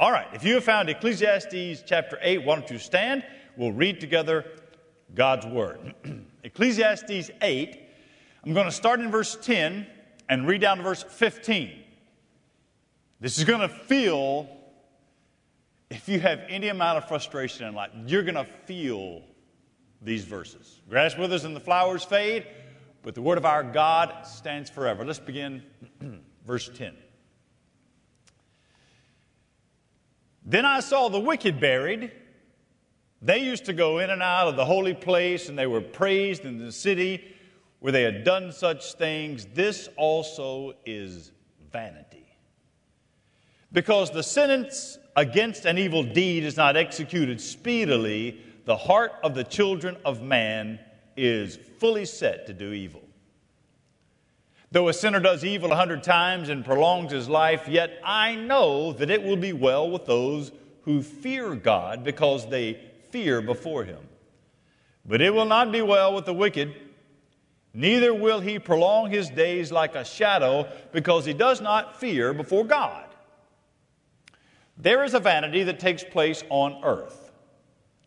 All right, if you have found Ecclesiastes chapter 8, why don't you stand? We'll read together God's Word. Ecclesiastes 8, I'm going to start in verse 10 and read down to verse 15. This is going to feel, if you have any amount of frustration in life, you're going to feel these verses. Grass withers and the flowers fade, but the word of our God stands forever. Let's begin verse 10. Then I saw the wicked buried. They used to go in and out of the holy place, and they were praised in the city where they had done such things. This also is vanity. Because the sentence against an evil deed is not executed speedily, the heart of the children of man is fully set to do evil. Though a sinner does evil a hundred times and prolongs his life, yet I know that it will be well with those who fear God because they fear before him. But it will not be well with the wicked, neither will he prolong his days like a shadow because he does not fear before God. There is a vanity that takes place on earth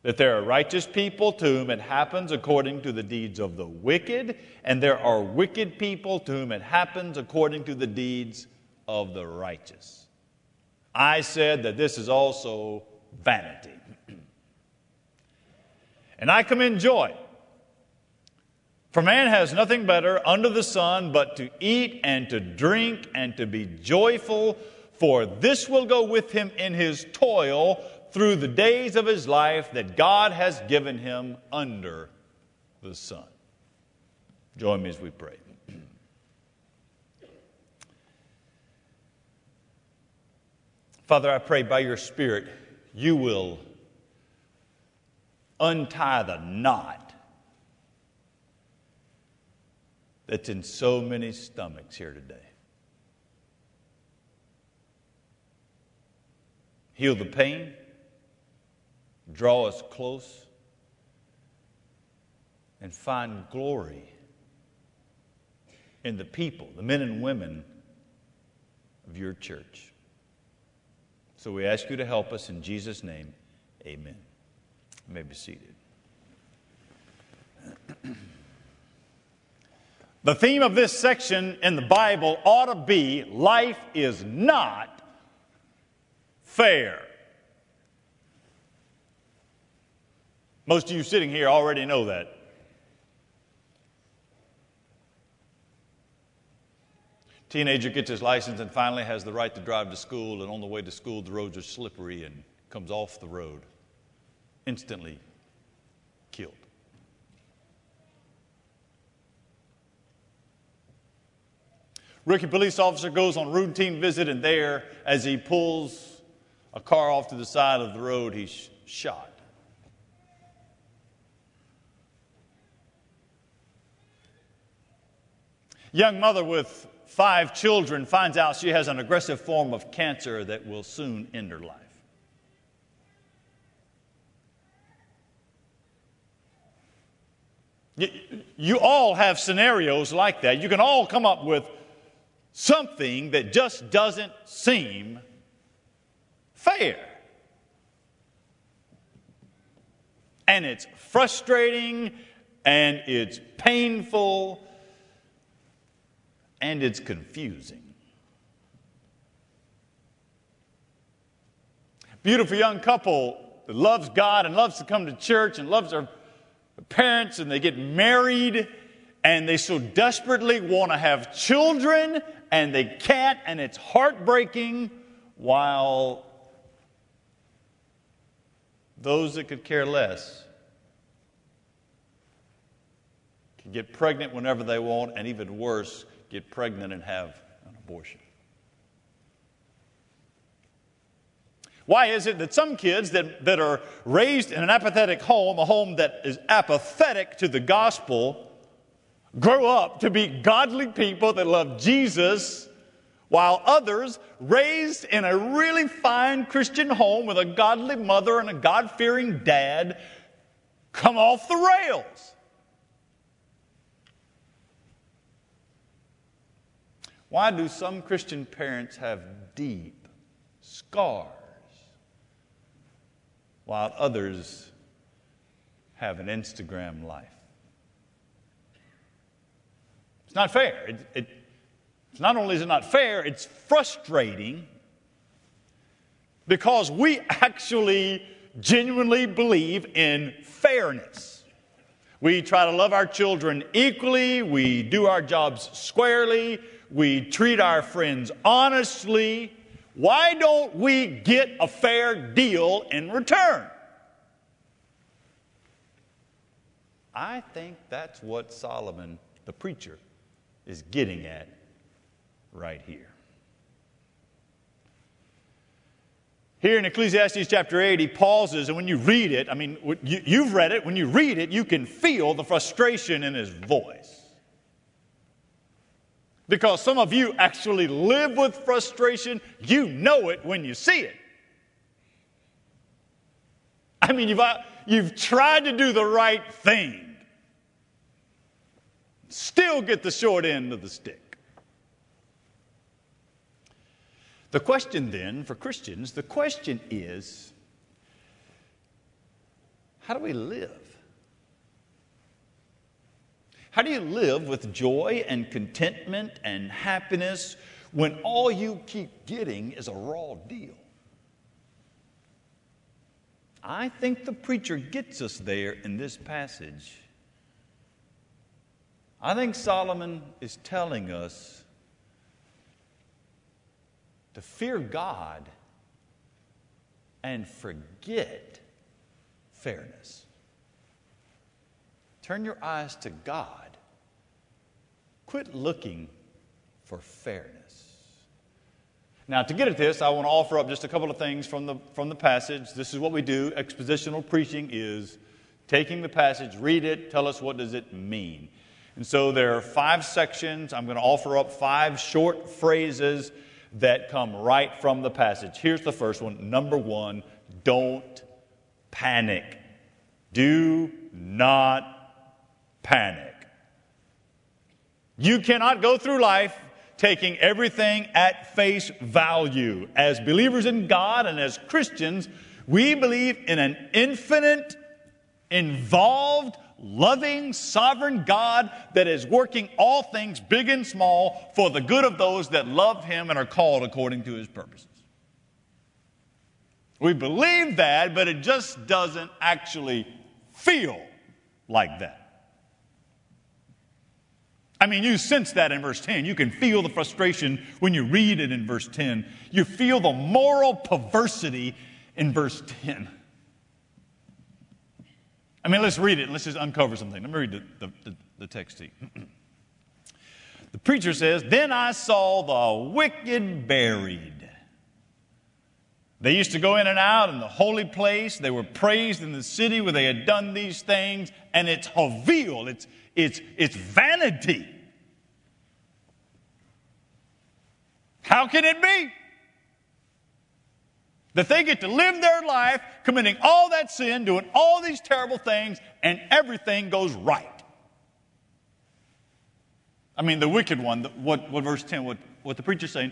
that there are righteous people to whom it happens according to the deeds of the wicked, and there are wicked people to whom it happens according to the deeds of the righteous. I said that this is also vanity. and I commend joy. For man has nothing better under the sun but to eat and to drink and to be joyful, for this will go with him in his toil through the days of his life that God has given him under the sun. Join me as we pray. Father, I pray by your Spirit you will untie the knot that's in so many stomachs here today. Heal the pain draw us close, and find glory in the people, the men and women of your church. So we ask you to help us in Jesus' name. Amen. You may be seated. the theme of this section in the Bible ought to be life is not fair. Most of you sitting here already know that. Teenager gets his license and finally has the right to drive to school, and on the way to school, the roads are slippery and comes off the road, instantly killed. Rookie police officer goes on routine visit, and there, as he pulls a car off to the side of the road, he's shot. Young mother with five children finds out she has an aggressive form of cancer that will soon end her life. You, all have scenarios like that. You can all come up with something that just doesn't seem fair. And it's frustrating and it's painful and it's confusing. Beautiful young couple that loves God and loves to come to church and loves their parents, and they get married and they so desperately want to have children and they can't, and it's heartbreaking, while those that could care less can get pregnant whenever they want, and even worse, get pregnant and have an abortion. Why is it that some kids that, that are raised in an apathetic home, a home that is apathetic to the gospel, grow up to be godly people that love Jesus, while others raised in a really fine Christian home with a godly mother and a God fearing dad come off the rails? Why do some Christian parents have deep scars while others have an Instagram life. It's not fair. It, it, it's not only is it not fair, it's frustrating because we actually genuinely believe in fairness. We try to love our children equally, we do our jobs squarely, we treat our friends honestly. Why don't we get a fair deal in return? I think that's what Solomon, the preacher, is getting at right here. Here in Ecclesiastes chapter 8, he pauses, and when you read it, I mean, you, have read it, when you read it, you can feel the frustration in his voice. Because some of you actually live with frustration, you know it when you see it. I mean, you've, uh, you've tried to do the right thing still get the short end of the stick. The question then for Christians, the question is how do we live? How do you live with joy and contentment and happiness when all you keep getting is a raw deal? I think the preacher gets us there in this passage. I think Solomon is telling us to fear God and forget fairness. Turn your eyes to God. Quit looking for fairness. Now, to get at this, I want to offer up just a couple of things from the, from the passage. This is what we do. Expositional preaching is taking the passage, read it, tell us what does it mean. And so there are five sections. I'm going to offer up five short phrases that come right from the passage. Here's the first one. Number one, don't panic. Do not panic. You cannot go through life taking everything at face value. As believers in God and as Christians, we believe in an infinite, involved, loving, sovereign God that is working all things, big and small, for the good of those that love Him and are called according to His purposes. We believe that, but it just doesn't actually feel like that. I mean, you sense that in verse 10. You can feel the frustration when you read it in verse 10. You feel the moral perversity in verse 10. I mean, let's read it. Let's just uncover something. Let me read the, the, the text to you. the preacher says, Then I saw the wicked buried. They used to go in and out in the holy place. They were praised in the city where they had done these things, and it's havil, it's, it's, it's vanity. How can it be? That they get to live their life committing all that sin, doing all these terrible things, and everything goes right. I mean, the wicked one, what, what verse 10, what, what the preacher's saying,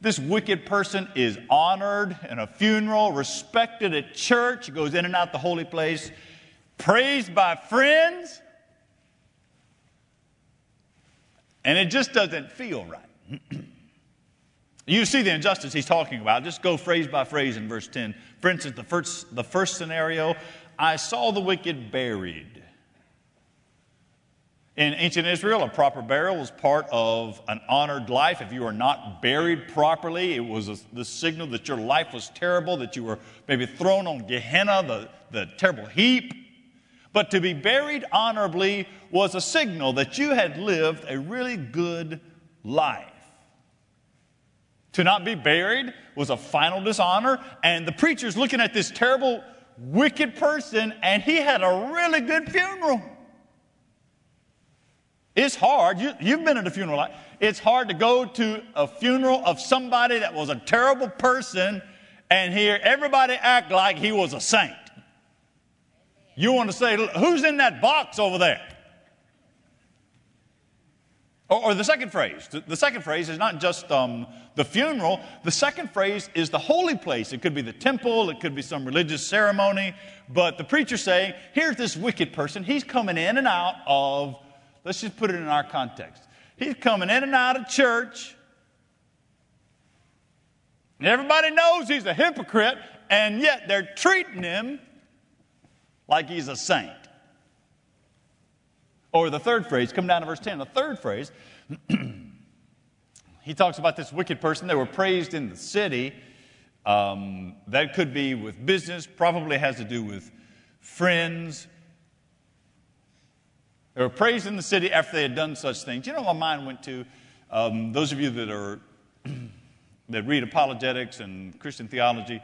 this wicked person is honored in a funeral, respected at church, goes in and out the holy place, praised by friends, and it just doesn't feel right. You see the injustice he's talking about. Just go phrase by phrase in verse 10. For instance, the first, the first scenario I saw the wicked buried. In ancient Israel, a proper burial was part of an honored life. If you were not buried properly, it was a, the signal that your life was terrible, that you were maybe thrown on Gehenna, the, the terrible heap. But to be buried honorably was a signal that you had lived a really good life. To not be buried was a final dishonor. And the preacher's looking at this terrible, wicked person, and he had a really good funeral. It's hard. You, have been at a funeral. It's hard to go to a funeral of somebody that was a terrible person and hear everybody act like he was a saint. You want to say, who's in that box over there? Or, or the second phrase. The, second phrase is not just um, the funeral. The second phrase is the holy place. It could be the temple. It could be some religious ceremony. But the preacher saying, here's this wicked person. He's coming in and out of, let's just put it in our context. He's coming in and out of church. Everybody knows he's a hypocrite, and yet they're treating him like he's a saint. Or the third phrase, come down to verse 10. The third phrase, he talks about this wicked person. They were praised in the city. Um, that could be with business, probably has to do with friends. They were praised in the city after they had done such things. You know, my mind went to um, those of you that are that read apologetics and Christian theology.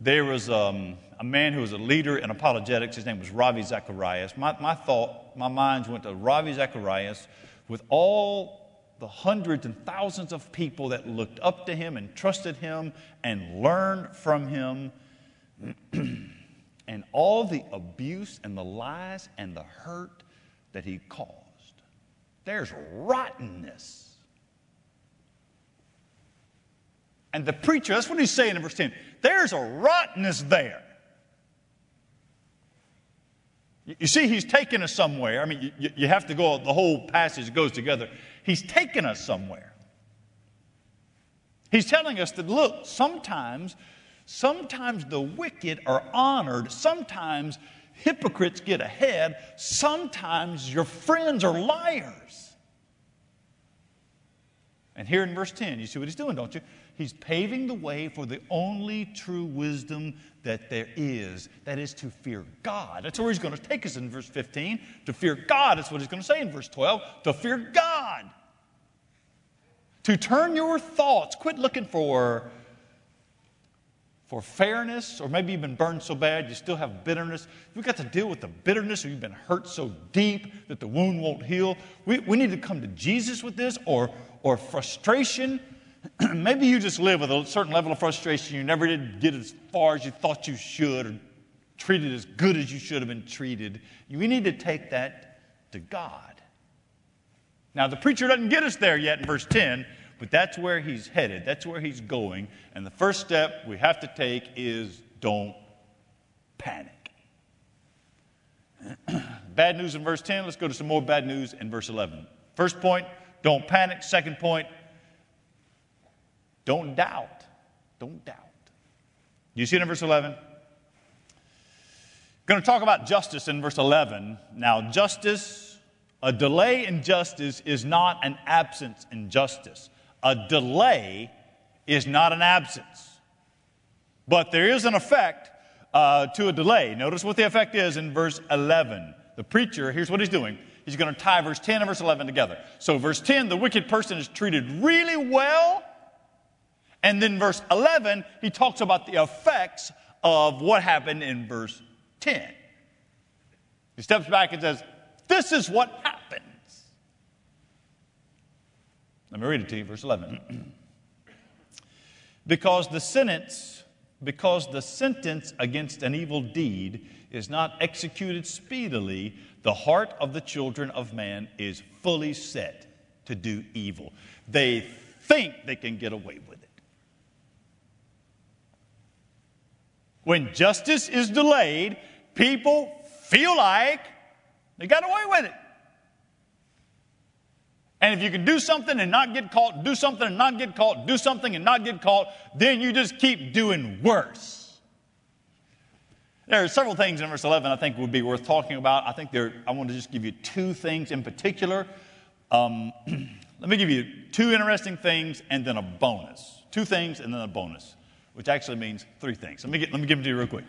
There was um, a man who was a leader in apologetics. His name was Ravi Zacharias. My, my thought, my mind went to Ravi Zacharias with all the hundreds and thousands of people that looked up to him and trusted him and learned from him, and all the abuse and the lies and the hurt that he caused. There's rottenness. And the preacher, that's what he's saying in verse 10 there's a rottenness there. You see, he's taken us somewhere. I mean, you, you have to go, the whole passage goes together. He's taken us somewhere. He's telling us that, look, sometimes, sometimes the wicked are honored, sometimes hypocrites get ahead, sometimes your friends are liars. And here in verse 10, you see what he's doing, don't you? He's paving the way for the only true wisdom that there is. That is to fear God. That's where he's going to take us in verse 15. To fear God, that's what he's going to say in verse 12. To fear God. To turn your thoughts, quit looking for, for fairness, or maybe you've been burned so bad you still have bitterness. You've got to deal with the bitterness, or you've been hurt so deep that the wound won't heal. We, we need to come to Jesus with this, or, or frustration maybe you just live with a certain level of frustration. You never did get as far as you thought you should or treated as good as you should have been treated. We need to take that to God. Now, the preacher doesn't get us there yet in verse 10, but that's where he's headed. That's where he's going. And the first step we have to take is don't panic. bad news in verse 10. Let's go to some more bad news in verse 11. First point, don't panic. Second point, don't doubt. Don't doubt. You see it in verse 11? Going to talk about justice in verse 11. Now, justice, a delay in justice is not an absence in justice. A delay is not an absence. But there is an effect uh, to a delay. Notice what the effect is in verse 11. The preacher, here's what he's doing. He's going to tie verse 10 and verse 11 together. So, verse 10, the wicked person is treated really well and then verse 11, he talks about the effects of what happened in verse 10. He steps back and says, This is what happens. Let me read it to you, verse 11. because the sentence, because the sentence against an evil deed is not executed speedily, the heart of the children of man is fully set to do evil. They think they can get away with it. When justice is delayed, people feel like they got away with it. And if you can do something and not get caught, do something and not get caught, do something and not get caught, then you just keep doing worse. There are several things in verse 11 I think would be worth talking about. I think there, I want to just give you two things in particular. Um, let me give you two interesting things and then a bonus. Two things and then a bonus which actually means three things. Let me, get, let me give them to you real quick.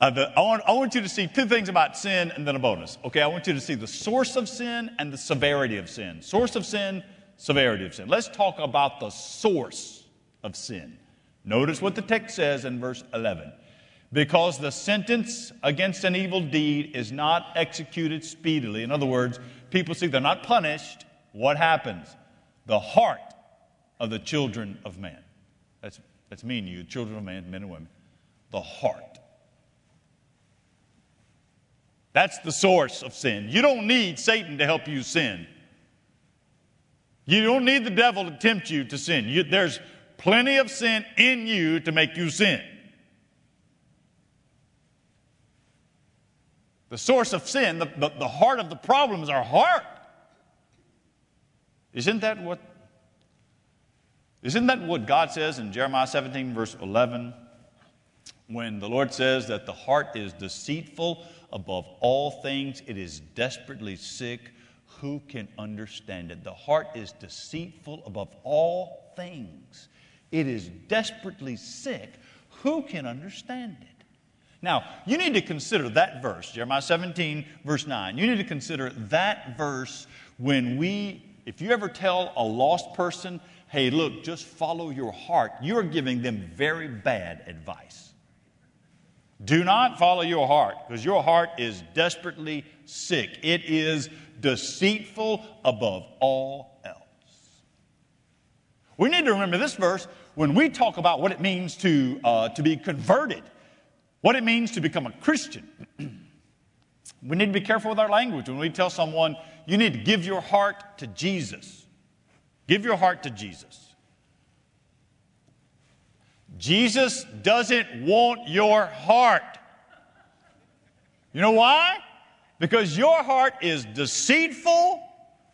Uh, the, I, want, I want you to see two things about sin and then a bonus. Okay, I want you to see the source of sin and the severity of sin. Source of sin, severity of sin. Let's talk about the source of sin. Notice what the text says in verse 11. Because the sentence against an evil deed is not executed speedily. In other words, people see they're not punished. What happens? The heart of the children of man. That's that's me and you, children of man, men and women. The heart. That's the source of sin. You don't need Satan to help you sin. You don't need the devil to tempt you to sin. You, there's plenty of sin in you to make you sin. The source of sin, the, the, the heart of the problem is our heart. Isn't that what isn't that what God says in Jeremiah 17, verse 11, when the Lord says that the heart is deceitful above all things, it is desperately sick. Who can understand it? The heart is deceitful above all things, it is desperately sick. Who can understand it? Now, you need to consider that verse, Jeremiah 17, verse 9. You need to consider that verse when we, if you ever tell a lost person, hey, look, just follow your heart, you're giving them very bad advice. Do not follow your heart because your heart is desperately sick. It is deceitful above all else. We need to remember this verse when we talk about what it means to, uh, to be converted, what it means to become a Christian. we need to be careful with our language when we tell someone, you need to give your heart to Jesus. Give your heart to Jesus. Jesus doesn't want your heart. You know why? Because your heart is deceitful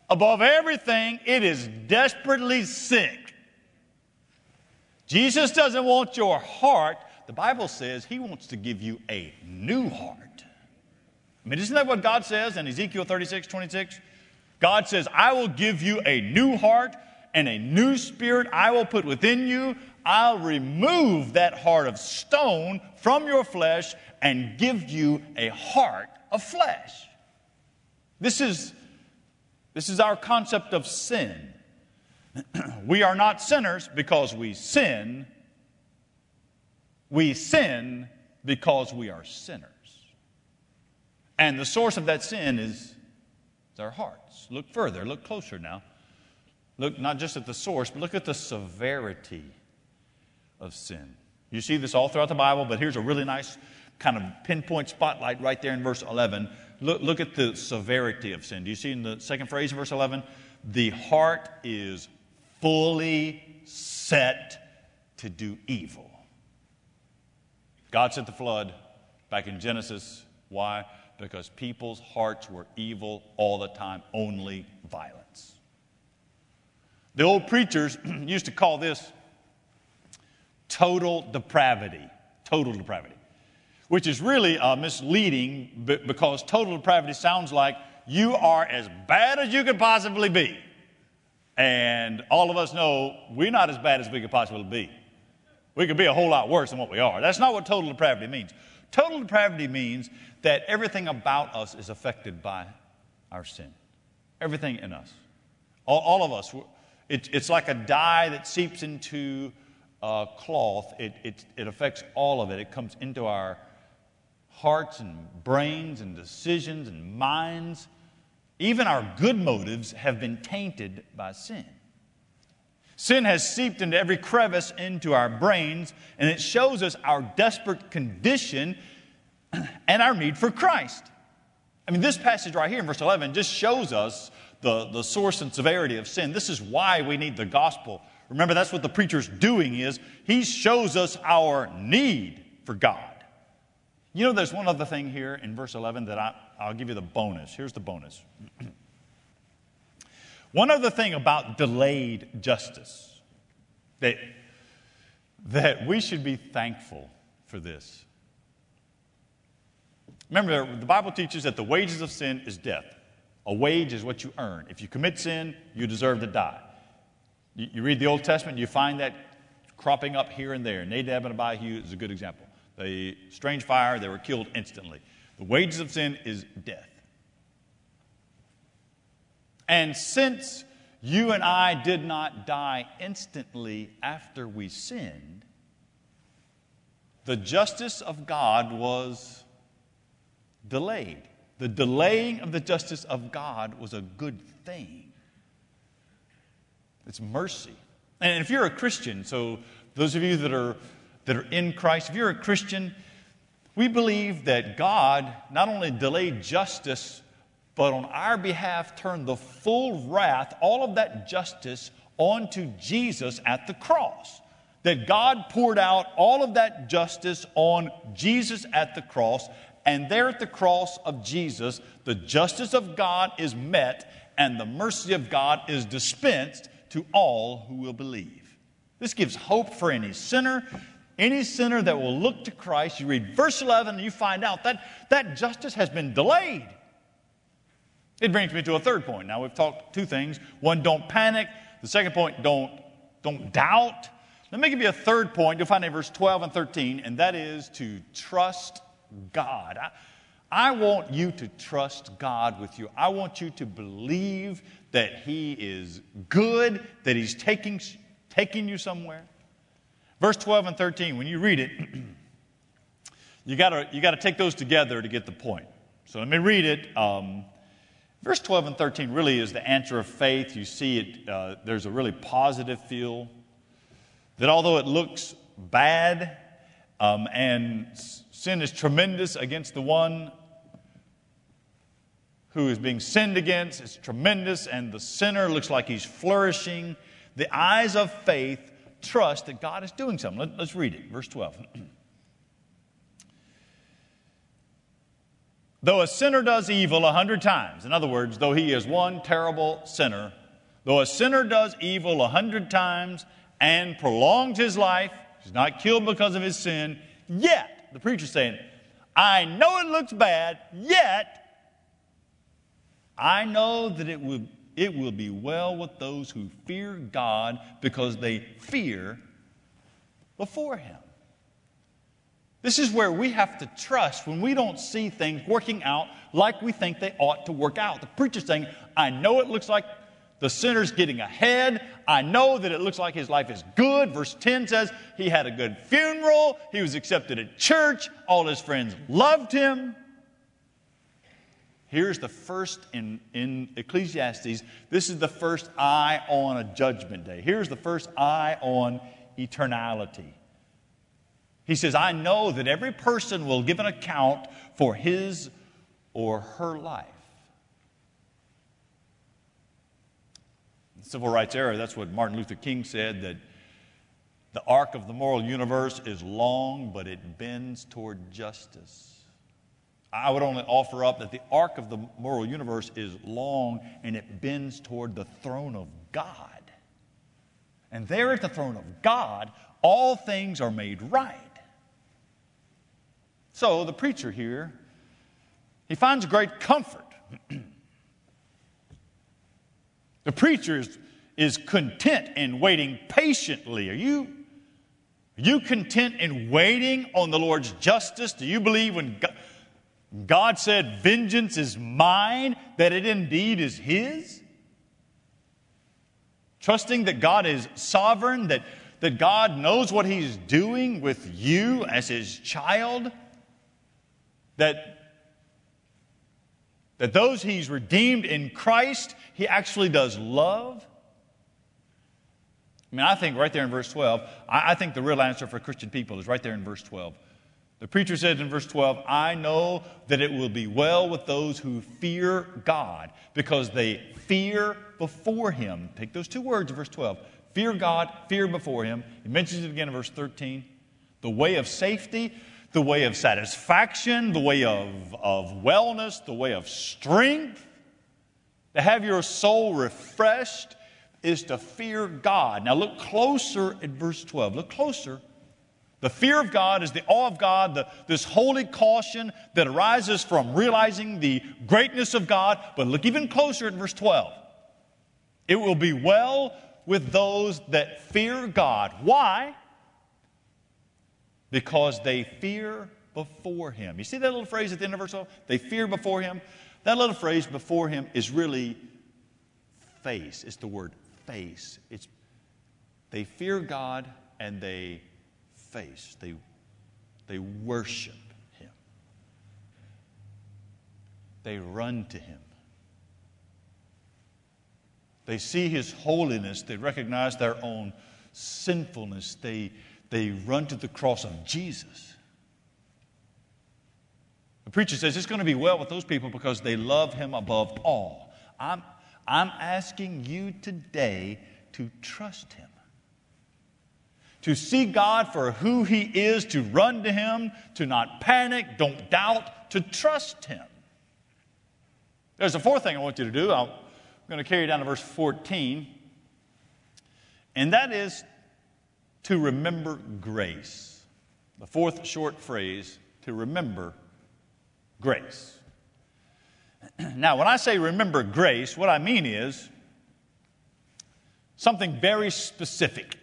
above everything, it is desperately sick. Jesus doesn't want your heart. The Bible says he wants to give you a new heart. I mean, isn't that what God says in Ezekiel 36 26? God says, I will give you a new heart and a new spirit I will put within you. I'll remove that heart of stone from your flesh and give you a heart of flesh. This is, this is our concept of sin. we are not sinners because we sin. We sin because we are sinners. And the source of that sin is, our hearts. Look further, look closer now. Look not just at the source, but look at the severity of sin. You see this all throughout the Bible, but here's a really nice kind of pinpoint spotlight right there in verse 11. Look, look at the severity of sin. Do you see in the second phrase in verse 11? The heart is fully set to do evil. God sent the flood back in Genesis. Why? Because people's hearts were evil all the time, only violence. The old preachers used to call this total depravity. Total depravity. Which is really uh, misleading because total depravity sounds like you are as bad as you could possibly be. And all of us know we're not as bad as we could possibly be. We could be a whole lot worse than what we are. That's not what total depravity means. Total depravity means that everything about us is affected by our sin. Everything in us. All, all of us. It, it's like a dye that seeps into uh, cloth. It, it, it affects all of it. It comes into our hearts and brains and decisions and minds. Even our good motives have been tainted by sin. Sin has seeped into every crevice into our brains, and it shows us our desperate condition and our need for Christ. I mean, this passage right here in verse 11 just shows us the, the source and severity of sin. This is why we need the gospel. Remember, that's what the preacher's doing is he shows us our need for God. You know, there's one other thing here in verse 11 that I, I'll give you the bonus. Here's the bonus. one other thing about delayed justice that, that we should be thankful for this. Remember, the Bible teaches that the wages of sin is death. A wage is what you earn. If you commit sin, you deserve to die. You, you read the Old Testament, you find that cropping up here and there. Nadab and Abihu is a good example. The strange fire, they were killed instantly. The wages of sin is death. And since you and I did not die instantly after we sinned, the justice of God was delayed. The delaying of the justice of God was a good thing. It's mercy. And if you're a Christian, so those of you that are, that are in Christ, if you're a Christian, we believe that God not only delayed justice but on our behalf turned the full wrath, all of that justice, onto Jesus at the cross. That God poured out all of that justice on Jesus at the cross, and there at the cross of Jesus, the justice of God is met and the mercy of God is dispensed to all who will believe. This gives hope for any sinner, any sinner that will look to Christ. You read verse 11 and you find out that that justice has been delayed. It brings me to a third point. Now, we've talked two things. One, don't panic. The second point, don't, don't doubt. Let me give you a third point. You'll find in verse 12 and 13, and that is to trust God. I, I want you to trust God with you. I want you to believe that He is good, that He's taking, taking you somewhere. Verse 12 and 13, when you read it, you got to you got to take those together to get the point. So let me read it. Um, Verse 12 and 13 really is the answer of faith. You see it, uh, there's a really positive feel. That although it looks bad um, and sin is tremendous against the one who is being sinned against, it's tremendous, and the sinner looks like he's flourishing. The eyes of faith trust that God is doing something. Let, let's read it. Verse 12. Though a sinner does evil a hundred times, in other words, though he is one terrible sinner, though a sinner does evil a hundred times and prolongs his life, he's not killed because of his sin, yet, the preacher's saying, I know it looks bad, yet I know that it will, it will be well with those who fear God because they fear before him. This is where we have to trust when we don't see things working out like we think they ought to work out. The preacher's saying, I know it looks like the sinner's getting ahead. I know that it looks like his life is good. Verse 10 says he had a good funeral. He was accepted at church. All his friends loved him. Here's the first in, in Ecclesiastes. This is the first eye on a judgment day. Here's the first eye on eternality. He says, I know that every person will give an account for his or her life. In the civil rights era, that's what Martin Luther King said that the arc of the moral universe is long, but it bends toward justice. I would only offer up that the arc of the moral universe is long and it bends toward the throne of God. And there at the throne of God, all things are made right. So the preacher here, he finds great comfort. the preacher is, is content in waiting patiently. Are you, are you content in waiting on the Lord's justice? Do you believe when God, God said, Vengeance is mine, that it indeed is His? Trusting that God is sovereign, that, that God knows what He's doing with you as His child? That, that those he's redeemed in Christ, he actually does love. I mean, I think right there in verse 12, I, I think the real answer for Christian people is right there in verse 12. The preacher says in verse 12, I know that it will be well with those who fear God because they fear before him. Take those two words in verse 12 fear God, fear before him. He mentions it again in verse 13. The way of safety the way of satisfaction, the way of, of wellness, the way of strength, to have your soul refreshed is to fear God. Now look closer at verse 12. Look closer. The fear of God is the awe of God, the, this holy caution that arises from realizing the greatness of God. But look even closer at verse 12. It will be well with those that fear God. Why? Because they fear before him. You see that little phrase at the end of verse 12? They fear before him. That little phrase before him is really face. It's the word face. It's they fear God and they face. They, they worship him. They run to him. They see his holiness. They recognize their own sinfulness. They they run to the cross of Jesus. The preacher says it's going to be well with those people because they love him above all. I'm, I'm asking you today to trust him. To see God for who he is, to run to him, to not panic, don't doubt, to trust him. There's a fourth thing I want you to do. I'm going to carry down to verse 14. And that is to remember grace. The fourth short phrase, to remember grace. Now, when I say remember grace, what I mean is something very specific.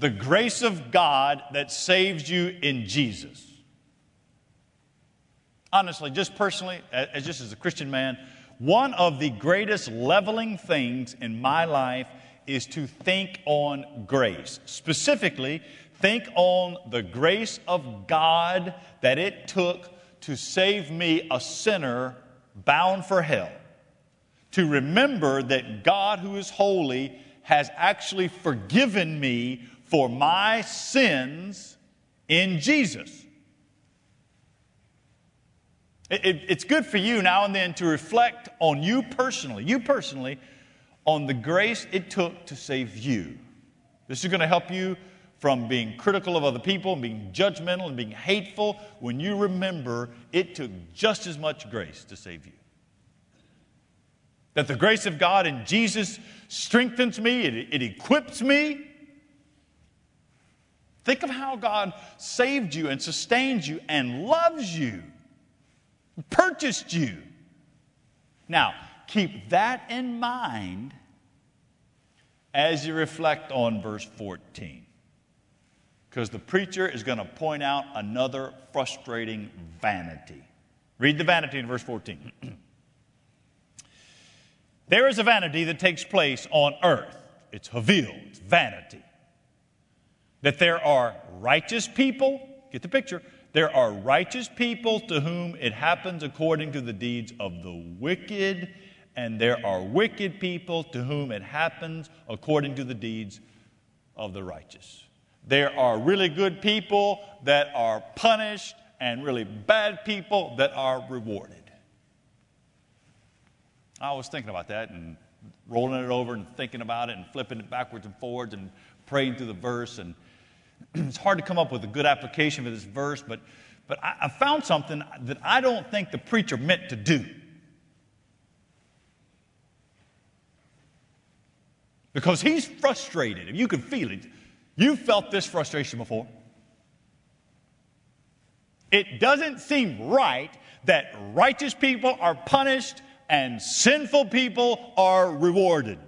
The grace of God that saves you in Jesus. Honestly, just personally, as just as a Christian man, one of the greatest leveling things in my life is to think on grace. Specifically, think on the grace of God that it took to save me, a sinner bound for hell. To remember that God, who is holy, has actually forgiven me for my sins in Jesus. It, it, it's good for you now and then to reflect on you personally, you personally, on the grace it took to save you. This is going to help you from being critical of other people and being judgmental and being hateful when you remember it took just as much grace to save you. That the grace of God in Jesus strengthens me, it, it equips me. Think of how God saved you and sustains you and loves you, purchased you. Now, keep that in mind as you reflect on verse 14 because the preacher is going to point out another frustrating vanity. Read the vanity in verse 14. there is a vanity that takes place on earth. It's Havil, it's vanity. That there are righteous people, get the picture, there are righteous people to whom it happens according to the deeds of the wicked, and there are wicked people to whom it happens according to the deeds of the righteous. There are really good people that are punished and really bad people that are rewarded. I was thinking about that and rolling it over and thinking about it and flipping it backwards and forwards and praying through the verse. And it's hard to come up with a good application for this verse, but, but I, I found something that I don't think the preacher meant to do. Because he's frustrated, and you can feel it. You've felt this frustration before. It doesn't seem right that righteous people are punished and sinful people are rewarded.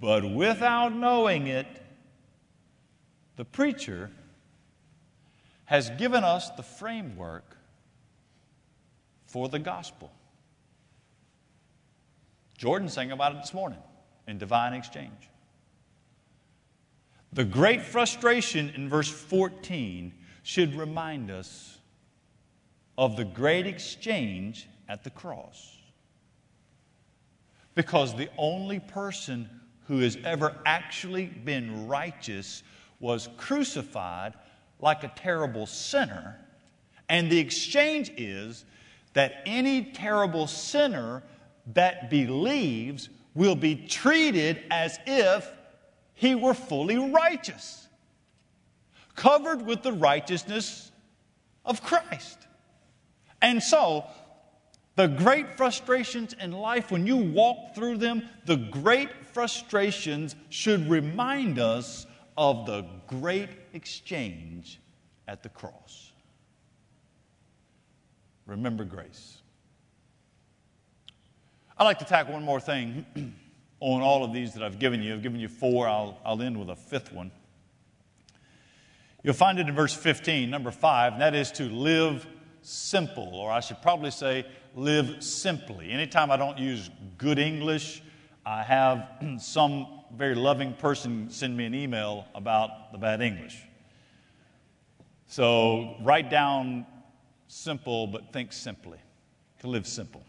But without knowing it, the preacher has given us the framework for the gospel. Jordan sang about it this morning in divine exchange. The great frustration in verse 14 should remind us of the great exchange at the cross. Because the only person who has ever actually been righteous was crucified like a terrible sinner. And the exchange is that any terrible sinner that believes will be treated as if he were fully righteous, covered with the righteousness of Christ. And so, the great frustrations in life, when you walk through them, the great frustrations should remind us of the great exchange at the cross. Remember grace. I'd like to tack one more thing. on all of these that I've given you. I've given you four. I'll, I'll end with a fifth one. You'll find it in verse 15, number five, and that is to live simple, or I should probably say, live simply. Anytime I don't use good English, I have some very loving person send me an email about the bad English. So write down simple, but think simply, to live simple.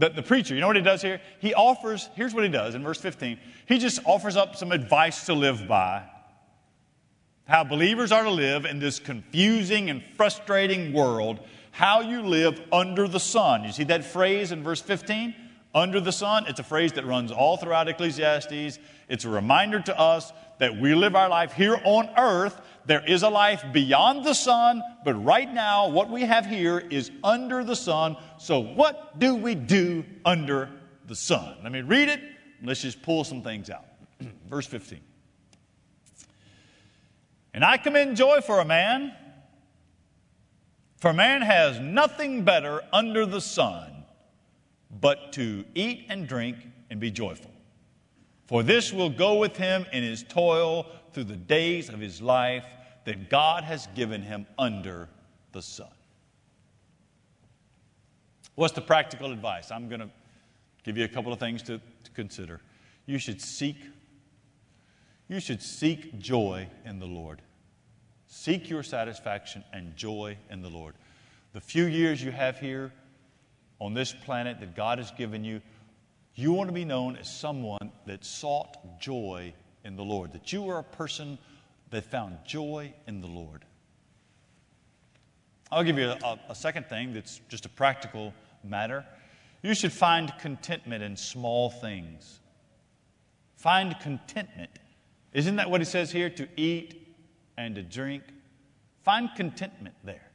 The, the preacher, you know what he does here? He offers, here's what he does in verse 15. He just offers up some advice to live by. how believers are to live in this confusing and frustrating world, how you live under the sun. You see that phrase in verse 15? Under the sun, it's a phrase that runs all throughout Ecclesiastes. It's a reminder to us that we live our life here on earth. There is a life beyond the sun, but right now, what we have here is under the sun. So, what do we do under the sun? Let me read it. Let's just pull some things out. Verse 15. And I commend joy for a man, for man has nothing better under the sun but to eat and drink and be joyful. For this will go with him in his toil through the days of his life that God has given him under the sun. What's the practical advice? I'm going to give you a couple of things to, to consider. You should seek you should seek joy in the Lord. Seek your satisfaction and joy in the Lord. The few years you have here on this planet that God has given you, you want to be known as someone that sought joy in the Lord, that you were a person that found joy in the Lord. I'll give you a, a, second thing that's just a practical matter. You should find contentment in small things. Find contentment isn't that what he says here? To eat and to drink? Find contentment there.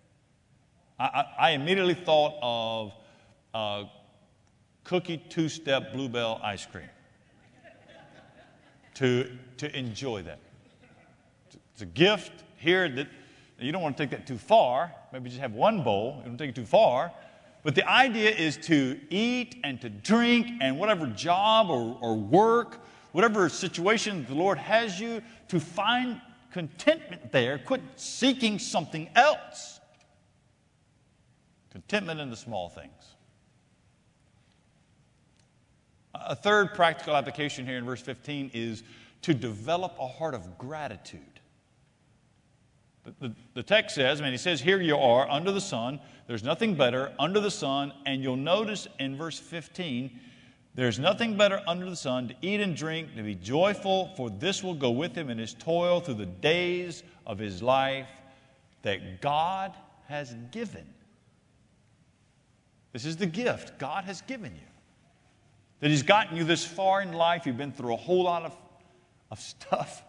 I, I, I immediately thought of uh, cookie two step Blue Bell ice cream to, to enjoy that. It's a gift here that you don't want to take that too far. Maybe just have one bowl, you don't take it too far. But the idea is to eat and to drink and whatever job or, or work whatever situation the Lord has you, to find contentment there. Quit seeking something else. Contentment in the small things. A third practical application here in verse 15 is to develop a heart of gratitude. The, the, the, text says, I mean, he says, Here you are under the sun. There's nothing better under the sun. And you'll notice in verse 15, there's nothing better under the sun to eat and drink, to be joyful, for this will go with him in his toil through the days of his life that God has given. This is the gift God has given you. That He's gotten you this far in life. You've been through a whole lot of, of stuff.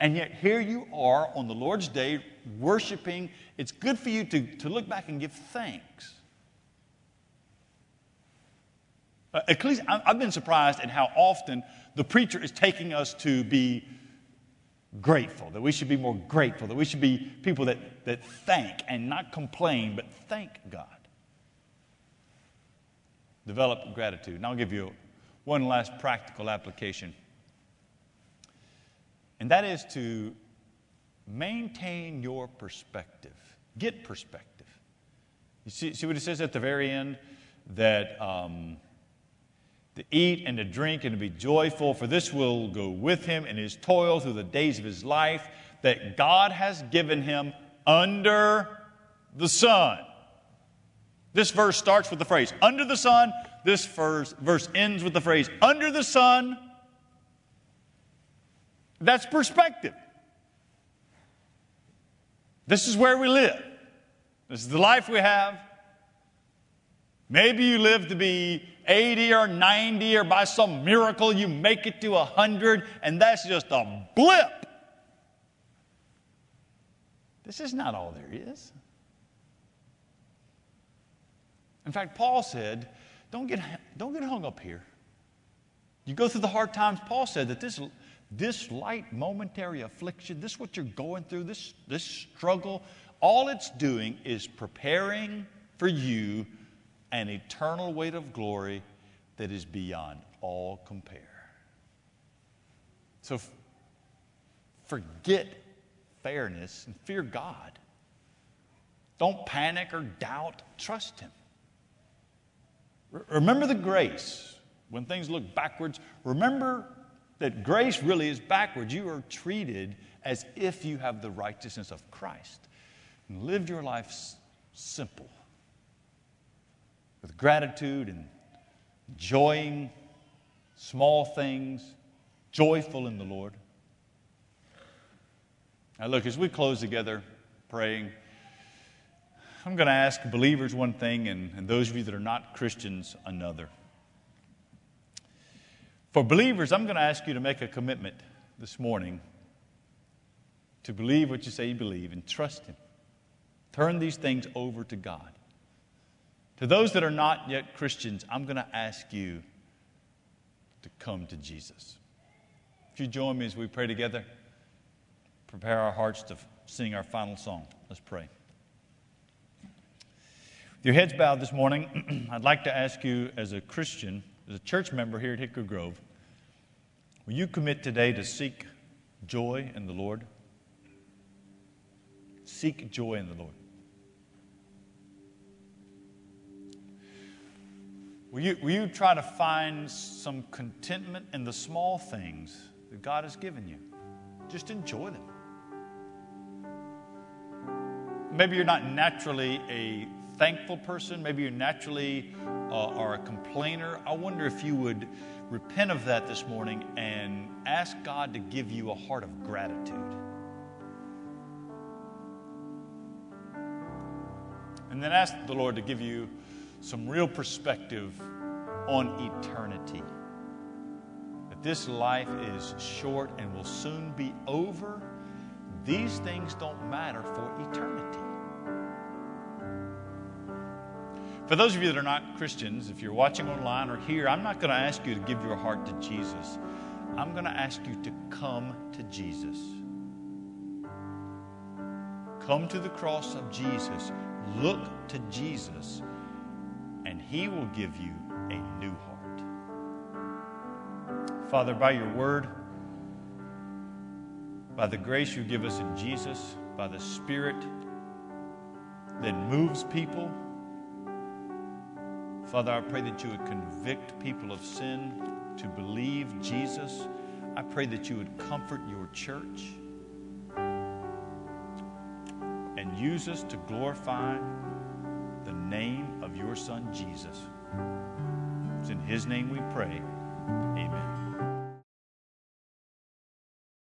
And yet, here you are on the Lord's day worshiping. It's good for you to, to look back and give thanks. Uh, Ecclesi- I've been surprised at how often the preacher is taking us to be grateful, that we should be more grateful, that we should be people that, that thank and not complain, but thank God. Develop gratitude. And I'll give you one last practical application, and that is to maintain your perspective. Get perspective. You see, see what it says at the very end? That. Um, to eat and to drink and to be joyful, for this will go with him in his toil through the days of his life that God has given him under the sun. This verse starts with the phrase, under the sun. This verse, verse ends with the phrase, under the sun. That's perspective. This is where we live. This is the life we have. Maybe you live to be 80 or 90, or by some miracle you make it to 100, and that's just a blip. This is not all there is. In fact, Paul said, don't get, don't get hung up here. You go through the hard times. Paul said that this, this light momentary affliction, this what you're going through, this, this struggle, all it's doing is preparing for you an eternal weight of glory that is beyond all compare. So f- forget fairness and fear God. Don't panic or doubt, trust Him. Remember the grace when things look backwards. Remember that grace really is backwards. You are treated as if you have the righteousness of Christ. And live your life simple with gratitude and enjoying small things, joyful in the Lord. Now, look, as we close together praying, I'm going to ask believers one thing and, and those of you that are not Christians another. For believers, I'm going to ask you to make a commitment this morning to believe what you say you believe and trust Him. Turn these things over to God. To those that are not yet Christians, I'm going to ask you to come to Jesus. If you join me as we pray together, prepare our hearts to sing our final song. Let's pray. With your heads bowed this morning, I'd like to ask you, as a Christian, as a church member here at Hickory Grove, will you commit today to seek joy in the Lord? Seek joy in the Lord. Will you, will you try to find some contentment in the small things that God has given you? Just enjoy them. Maybe you're not naturally a thankful person. Maybe you're naturally uh, are a complainer. I wonder if you would repent of that this morning and ask God to give you a heart of gratitude. And then ask the Lord to give you some real perspective on eternity. That this life is short and will soon be over. These things don't matter for eternity. For those of you that are not Christians, if you're watching online or here, I'm not going to ask you to give your heart to Jesus. I'm going to ask you to come to Jesus. Come to the cross of Jesus. Look to Jesus, and He will give you a new heart. Father, by your word, by the grace you give us in Jesus, by the Spirit that moves people, Father, I pray that you would convict people of sin to believe Jesus. I pray that you would comfort your church and use us to glorify the name of your Son, Jesus. It's in His name we pray. Amen.